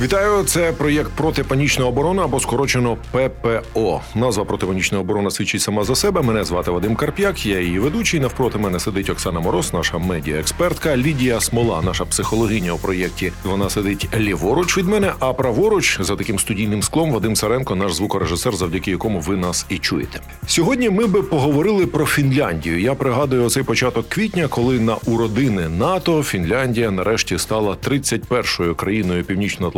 Вітаю, це проєкт протипанічна оборона або скорочено ППО. Назва протипанічна оборона свідчить сама за себе. Мене звати Вадим Карп'як, я її ведучий. Навпроти мене сидить Оксана Мороз, наша медіаекспертка, Лідія Смола, наша психологиня у проєкті. Вона сидить ліворуч від мене, а праворуч за таким студійним склом Вадим Саренко, наш звукорежисер, завдяки якому ви нас і чуєте. Сьогодні ми би поговорили про Фінляндію. Я пригадую оцей початок квітня, коли на уродини НАТО Фінляндія нарешті стала 31-ю країною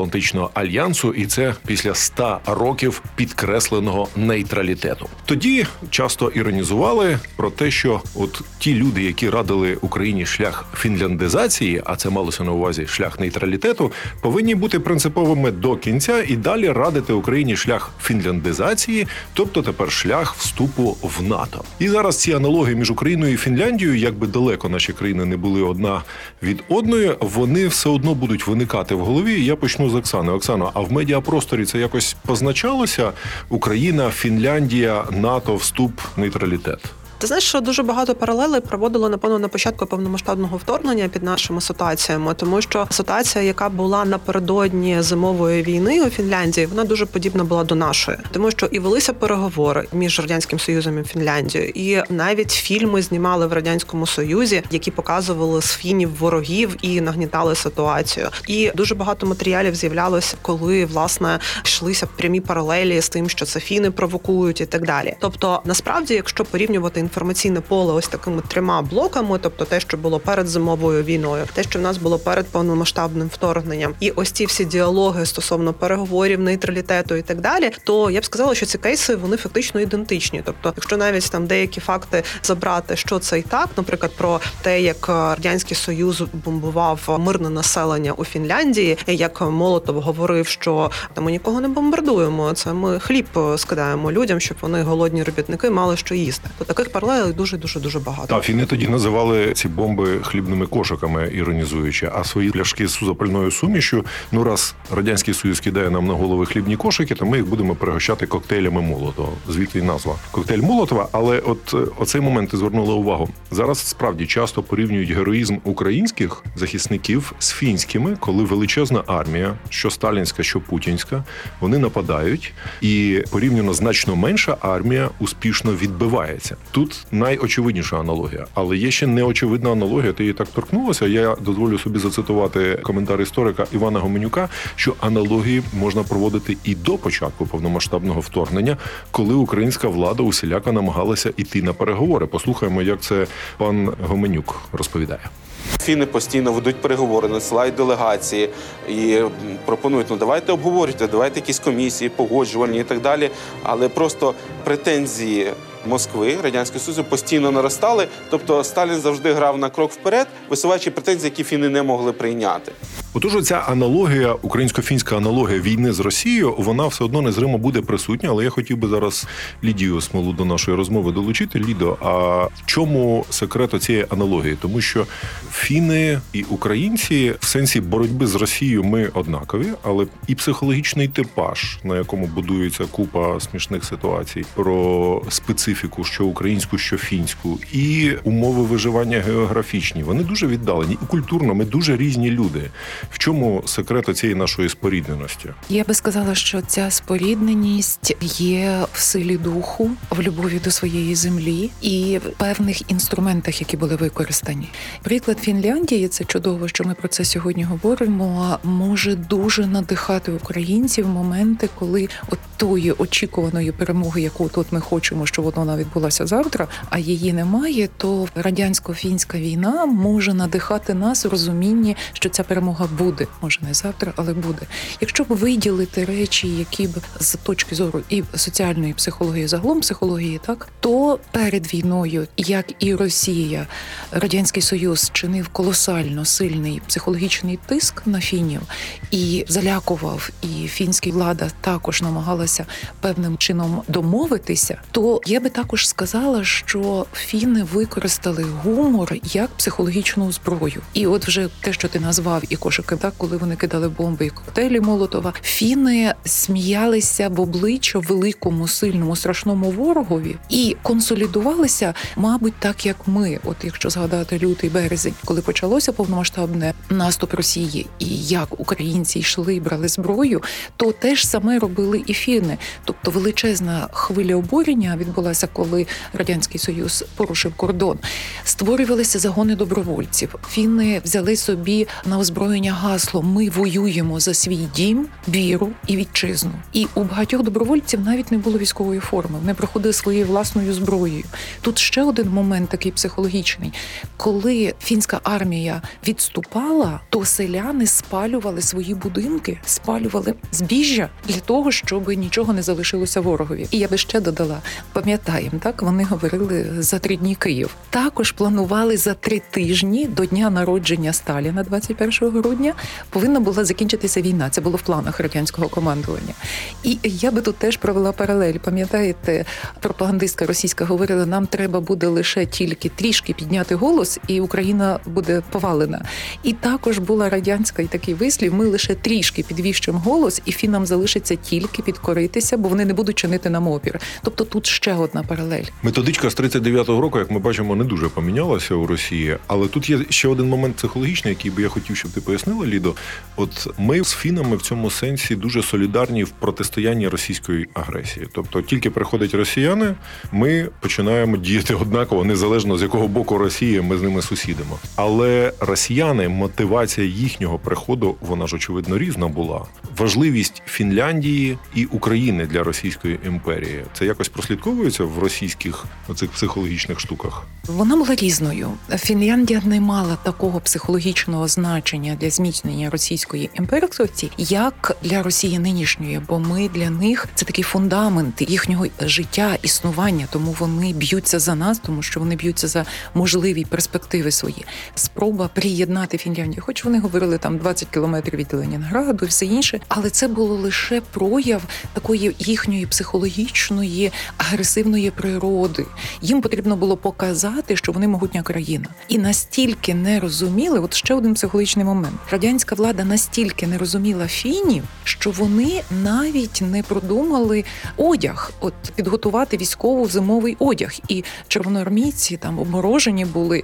північно-атлантичного альянсу, і це після 100 років підкресленого нейтралітету. Тоді часто іронізували про те, що от ті люди, які радили Україні шлях фінляндизації, а це малося на увазі шлях нейтралітету, повинні бути принциповими до кінця і далі радити Україні шлях фінляндизації, тобто тепер шлях вступу в НАТО. І зараз ці аналогії між Україною і Фінляндією, якби далеко наші країни не були одна від одної, вони все одно будуть виникати в голові. Я почну Оксани. Оксано, а в медіапросторі це якось позначалося Україна, Фінляндія, НАТО, вступ, нейтралітет. Ти знаєш, що дуже багато паралелей проводило напевно на початку повномасштабного вторгнення під нашими ситуаціями, тому що ситуація, яка була напередодні зимової війни у Фінляндії, вона дуже подібна була до нашої, тому що і велися переговори між радянським союзом і Фінляндією, і навіть фільми знімали в радянському союзі, які показували з фінів ворогів і нагнітали ситуацію. І дуже багато матеріалів з'являлося, коли власне йшлися прямі паралелі з тим, що це фіни провокують і так далі. Тобто, насправді, якщо порівнювати інформаційне поле ось такими трьома блоками, тобто те, що було перед зимовою війною, те, що в нас було перед повномасштабним вторгненням, і ось ці всі діалоги стосовно переговорів, нейтралітету і так далі, то я б сказала, що ці кейси вони фактично ідентичні. Тобто, якщо навіть там деякі факти забрати, що це і так, наприклад, про те, як радянський союз бомбував мирне населення у Фінляндії, як Молотов говорив, що там ми нікого не бомбардуємо, це ми хліб скидаємо людям, щоб вони голодні робітники мали що їсти. То таких паралелей дуже дуже дуже багато. А фіни тоді називали ці бомби хлібними кошиками, іронізуючи, а свої пляшки з запальною сумішю. Ну раз радянський союз кидає нам на голови хлібні кошики, то ми їх будемо пригощати коктейлями Молотова. Звідти й назва коктейль Молотова. Але от е, оцей момент ти звернула увагу. Зараз справді часто порівнюють героїзм українських захисників з фінськими, коли величезна армія, що сталінська, що путінська, вони нападають, і порівняно значно менша армія успішно відбивається. Тут найочевидніша аналогія, але є ще неочевидна аналогія. Ти її так торкнулася. Я дозволю собі зацитувати коментар історика Івана Гоменюка, що аналогії можна проводити і до початку повномасштабного вторгнення, коли українська влада усіляко намагалася іти на переговори. Послухаємо, як це пан Гоменюк розповідає. Фіни постійно ведуть переговори, насилають делегації і пропонують: ну давайте обговорюйте, давайте якісь комісії, погоджувальні і так далі. Але просто претензії Москви радянського Союзу постійно наростали. Тобто Сталін завжди грав на крок вперед, висуваючи претензії, які фіни не могли прийняти. Отож, ця аналогія, українсько-фінська аналогія війни з Росією, вона все одно незримо буде присутня. Але я хотів би зараз Лідію Смолу до нашої розмови долучити. Лідо, а в чому секрет цієї аналогії? Тому що фіни і українці в сенсі боротьби з Росією ми однакові, але і психологічний типаж, на якому будується купа смішних ситуацій, про специфіку, що українську, що фінську, і умови виживання географічні, вони дуже віддалені і культурно. Ми дуже різні люди. В чому секрет цієї нашої спорідненості? Я би сказала, що ця спорідненість є в силі духу, в любові до своєї землі і в певних інструментах, які були використані. Приклад Фінляндії це чудово, що ми про це сьогодні говоримо. Може дуже надихати українців в моменти, коли от тої очікуваної перемоги, яку тут ми хочемо, щоб вона відбулася завтра, а її немає. То радянсько-фінська війна може надихати нас у розумінні, що ця перемога буде, може не завтра, але буде. Якщо б виділити речі, які б з точки зору і соціальної психології, загалом психології, так то перед війною, як і Росія, радянський союз чинив колосально сильний психологічний тиск на фінів і залякував, і фінська влада також намагалася певним чином домовитися, то я би також сказала, що фіни використали гумор як психологічну зброю. І от вже те, що ти назвав, і кошики, так коли вони кидали бомби і коктейлі Молотова, фіни сміялися в обличчя великому, сильному, страшному ворогові і консолідувалися, мабуть, так як ми. От якщо згадати лютий березень, коли почалося повномасштабне наступ Росії, і як українці йшли, і брали зброю, то теж саме робили і фіни. Тобто величезна хвиля обурення відбулася, коли радянський союз порушив кордон. Створювалися загони добровольців. Фіни взяли собі на озброєння гасло Ми воюємо за свій дім, віру і вітчизну. І у багатьох добровольців навіть не було військової форми. Вони приходили своєю власною зброєю. Тут ще один момент такий психологічний. Коли фінська армія відступала, то селяни спалювали свої будинки, спалювали збіжжя для того, щоб нічого не залишилося ворогові. І я би ще додала, пам'ятаємо, так вони говорили за три дні Київ. Також планували за три тижні до дня народження Сталіна, 21 грудня, повинна була закінчитися війна. Це було в планах радянського командування. І я би тут теж провела паралель. Пам'ятаєте, пропагандистка російська говорила: нам треба буде лише тільки трішки підняти голос, і Україна буде повалена. І також була радянська і такий вислів: ми лише трішки підвіщимо голос, і фінам залишиться тільки підкоритися, бо вони не будуть чинити нам опір. Тобто тут ще одна паралель. Методичка з 39-го року, як ми бачимо, не дуже помінялася у Росії. Але тут є ще один момент психологічний, який би я хотів, щоб ти пояснила, Лідо. От ми з фінами в цьому сенсі дуже солідарні в протистоянні російської агресії. Тобто, тільки приходять росіяни, ми починаємо діяти однаково, незалежно з якого боку Росії ми з ними сусідимо. Але росіяни, мотивація їхнього приходу, вона ж очевидно різна була. Важливість Фінляндії і України для Російської імперії це якось прослідковується в російських оцих психологічних штуках. Вона була різною. Фінляндія не мала такого психологічного значення для зміцнення російської імперськості, як для Росії нинішньої, бо ми для них це такий фундамент їхнього життя, існування. Тому вони б'ються за нас, тому що вони б'ються за можливі перспективи свої. Спроба приєднати Фінляндію, хоч вони говорили там 20 кілометрів від Ленінграду і все інше, але це було лише прояв такої їхньої психологічної агресивної природи. Їм потрібно було показати, що вони могутня країна, і настільки не розуміли. От ще один психологічний момент: радянська влада настільки не розуміла фінів, що вони навіть не продумали одяг, от підготувати військову зимовий одяг. І червоноармійці там обморожені були.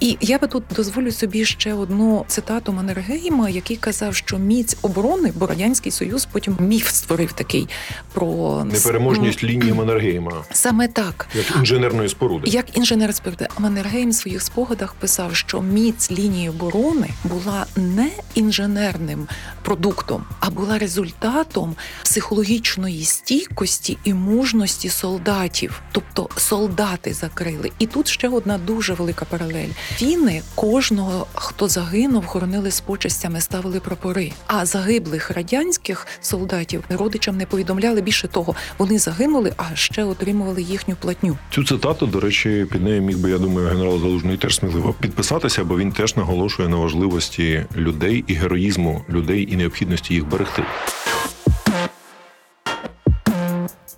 І я би тут дозволю собі ще одну цитату Маннергейма, який казав, що міць оборони, бо радянський союз потім міф створив такий про Непереможність лінії Маннергейма, саме так. як інженерної споруди. Як інженер споруди Маннергейм в своїх спогадах писав, що міць лінії оборони була не інженерним продуктом, а була результатом психологічної стійкості і мужності солдатів. Тобто солдати закрили. І тут ще одна дуже велика паралель. Фіни кожного, хто загинув, хоронили з почестями, ставили прапори. А загиблих радянських солдатів родичам не повідомляли. Більше того, вони загинули, а ще отримували їхню платню. Цю цитату, до речі, під нею міг би, я думаю, генерал Залужний теж сміливо підписатися, бо він теж наголошує на важливості людей і героїзму людей і необхідності їх берегти.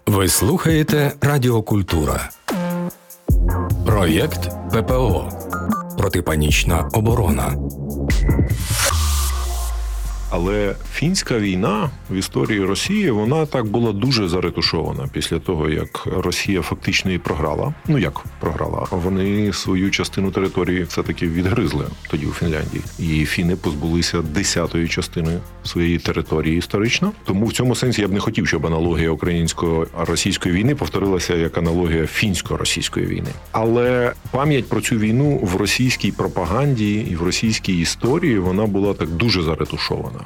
Ви слухаєте Радіокультура. Проєкт ППО. Протипанічна оборона. Але фінська війна в історії Росії вона так була дуже заретушована після того, як Росія фактично її програла. Ну як програла? Вони свою частину території все таки відгризли тоді у Фінляндії, і фіни позбулися десятої частини своєї території історично. Тому в цьому сенсі я б не хотів, щоб аналогія українсько-російської війни повторилася як аналогія фінсько-російської війни. Але пам'ять про цю війну в російській пропаганді і в російській історії вона була так дуже заретушована.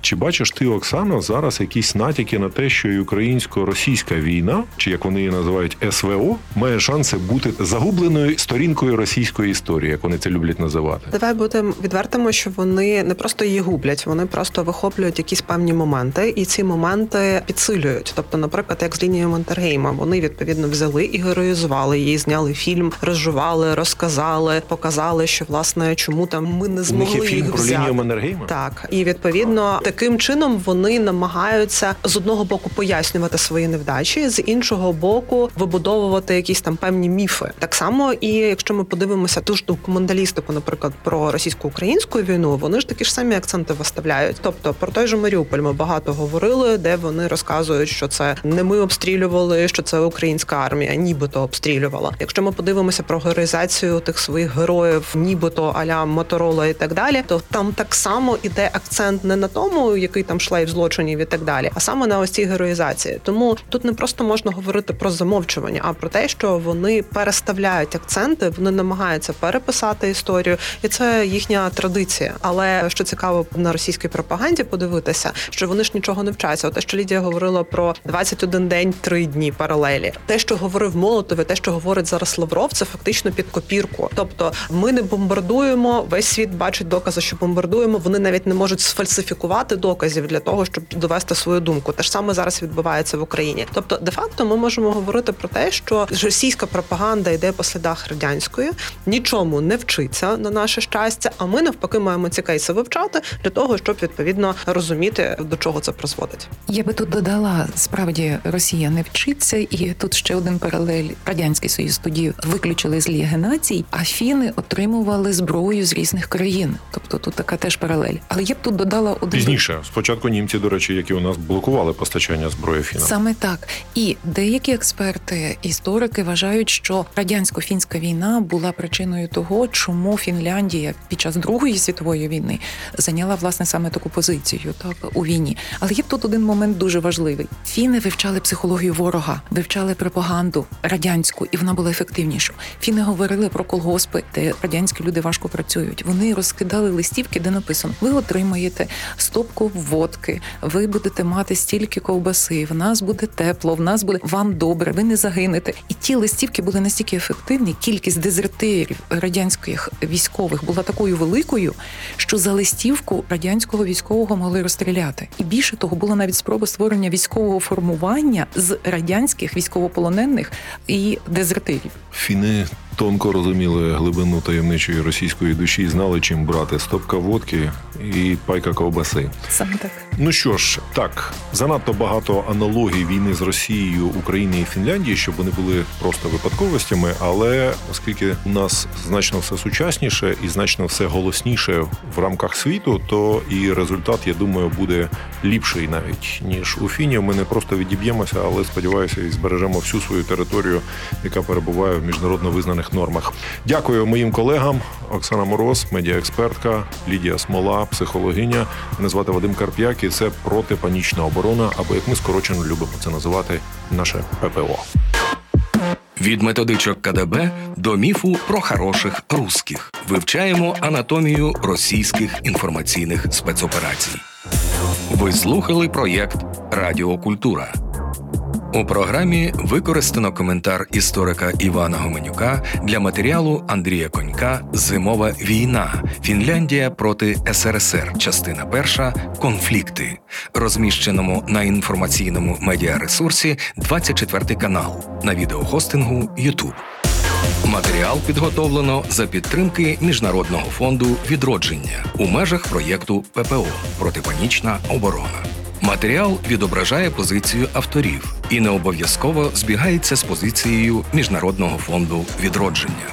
Чи бачиш ти, Оксана, зараз якісь натяки на те, що і українсько-російська війна, чи як вони її називають СВО, має шанси бути загубленою сторінкою російської історії, як вони це люблять називати? Давай будемо відвертими, що вони не просто її гублять, вони просто вихоплюють якісь певні моменти, і ці моменти підсилюють. Тобто, наприклад, як з лінією Мантергейма, вони відповідно взяли і героїзували її, зняли фільм, розжували, розказали, показали, що власне чому там ми не У них є фільм їх про лінію Маннергейма? Так, і відповідно таким чином вони намагаються з одного боку пояснювати свої невдачі, з іншого боку вибудовувати якісь там певні міфи. Так само, і якщо ми подивимося ту ж документалістику, наприклад, про російсько-українську війну, вони ж такі ж самі акценти виставляють. Тобто про той же Маріуполь ми багато говорили, де вони розказують, що це не ми обстрілювали, що це українська армія, нібито обстрілювала. Якщо ми подивимося про героїзацію тих своїх героїв, нібито аля Моторола і так далі, то там так само іде акцент не на тому, який там шлейф злочинів і так далі, а саме на ось цій героїзації. Тому тут не просто можна говорити про замовчування, а про те, що вони переставляють акценти, вони намагаються переписати історію, і це їхня традиція. Але що цікаво на російській пропаганді подивитися, що вони ж нічого не вчаться. От Те, що Лідія говорила про 21 день, 3 дні паралелі. Те, що говорив Молотов, і те, що говорить зараз Лавров, це фактично під копірку. Тобто, ми не бомбардуємо. Весь світ бачить докази, що бомбардуємо. Вони навіть не можуть сфальсифікувати доказів для того, щоб довести свою думку. Те ж саме зараз відбувається в Україні. Тобто, де факто, ми можемо говорити про те, що російська пропаганда йде по слідах радянської, нічому не вчиться на наше щастя. А ми навпаки маємо ці кейси вивчати для того, щоб відповідно розуміти до чого це призводить. Я би тут додала справді Росія не вчиться, і тут ще один паралель. Радянський Союз тоді виключили з Ліги націй, а фіни отримували зброю з різних країн. Тобто тут така теж паралель. Але я б тут додала один Пізніше, спочатку німці, до речі, які у нас блокували постачання зброї фінам. Саме так. І деякі експерти, історики вважають, що радянсько-фінська війна була причиною того, чому Фінляндія під час Другої світової війни зайняла власне саме таку позицію, так у війні. Але є б тут один момент дуже важливий: фіни вивчали психологію ворога, вивчали пропаганду радянську, і вона була ефективнішою. Фіни говорили про колгоспи, де радянські люди важко працюють. Вони розкидали листівки, де написано: ви отримаєте стопку водки, ви будете мати стільки ковбаси, в нас буде тепло, в нас буде вам добре, ви не загинете. І ті листівки були настільки ефективні, кількість дезертирів радянських військових була такою великою, що за листівку радянського військового могли розстріляти. І більше того, була навіть спроба створення військового формування з радянських військовополонених і дезертирів. Фіни тонко розуміли глибину таємничої російської душі знали, чим брати стопка водки і пайка ковбаси. Саме так. Ну що ж, так занадто багато аналогій війни з Росією, України і Фінляндії, щоб вони були просто випадковостями. Але оскільки у нас значно все сучасніше і значно все голосніше в рамках світу, то і результат, я думаю, буде ліпший навіть ніж у Фінів. Ми не просто відіб'ємося, але сподіваюся, і збережемо всю свою територію, яка перебуває в міжнародно визнаних нормах. Дякую моїм колегам Оксана Мороз, медіаекспертка, Лідія Смола, психологиня. Мене звати Вадим Карп'як, і це протипанічна оборона, або як ми скорочено любимо це називати, наше ППО. Від методичок КДБ до міфу про хороших русських. Вивчаємо анатомію російських інформаційних спецоперацій. Ви слухали проєкт Радіокультура. У програмі використано коментар історика Івана Гоменюка для матеріалу Андрія Конька Зимова війна. Фінляндія проти СРСР. Частина перша конфлікти, розміщеному на інформаційному медіаресурсі 24 канал на відеохостингу YouTube. Матеріал підготовлено за підтримки Міжнародного фонду відродження у межах проєкту ППО Протипанічна оборона. Матеріал відображає позицію авторів і не обов'язково збігається з позицією Міжнародного фонду відродження.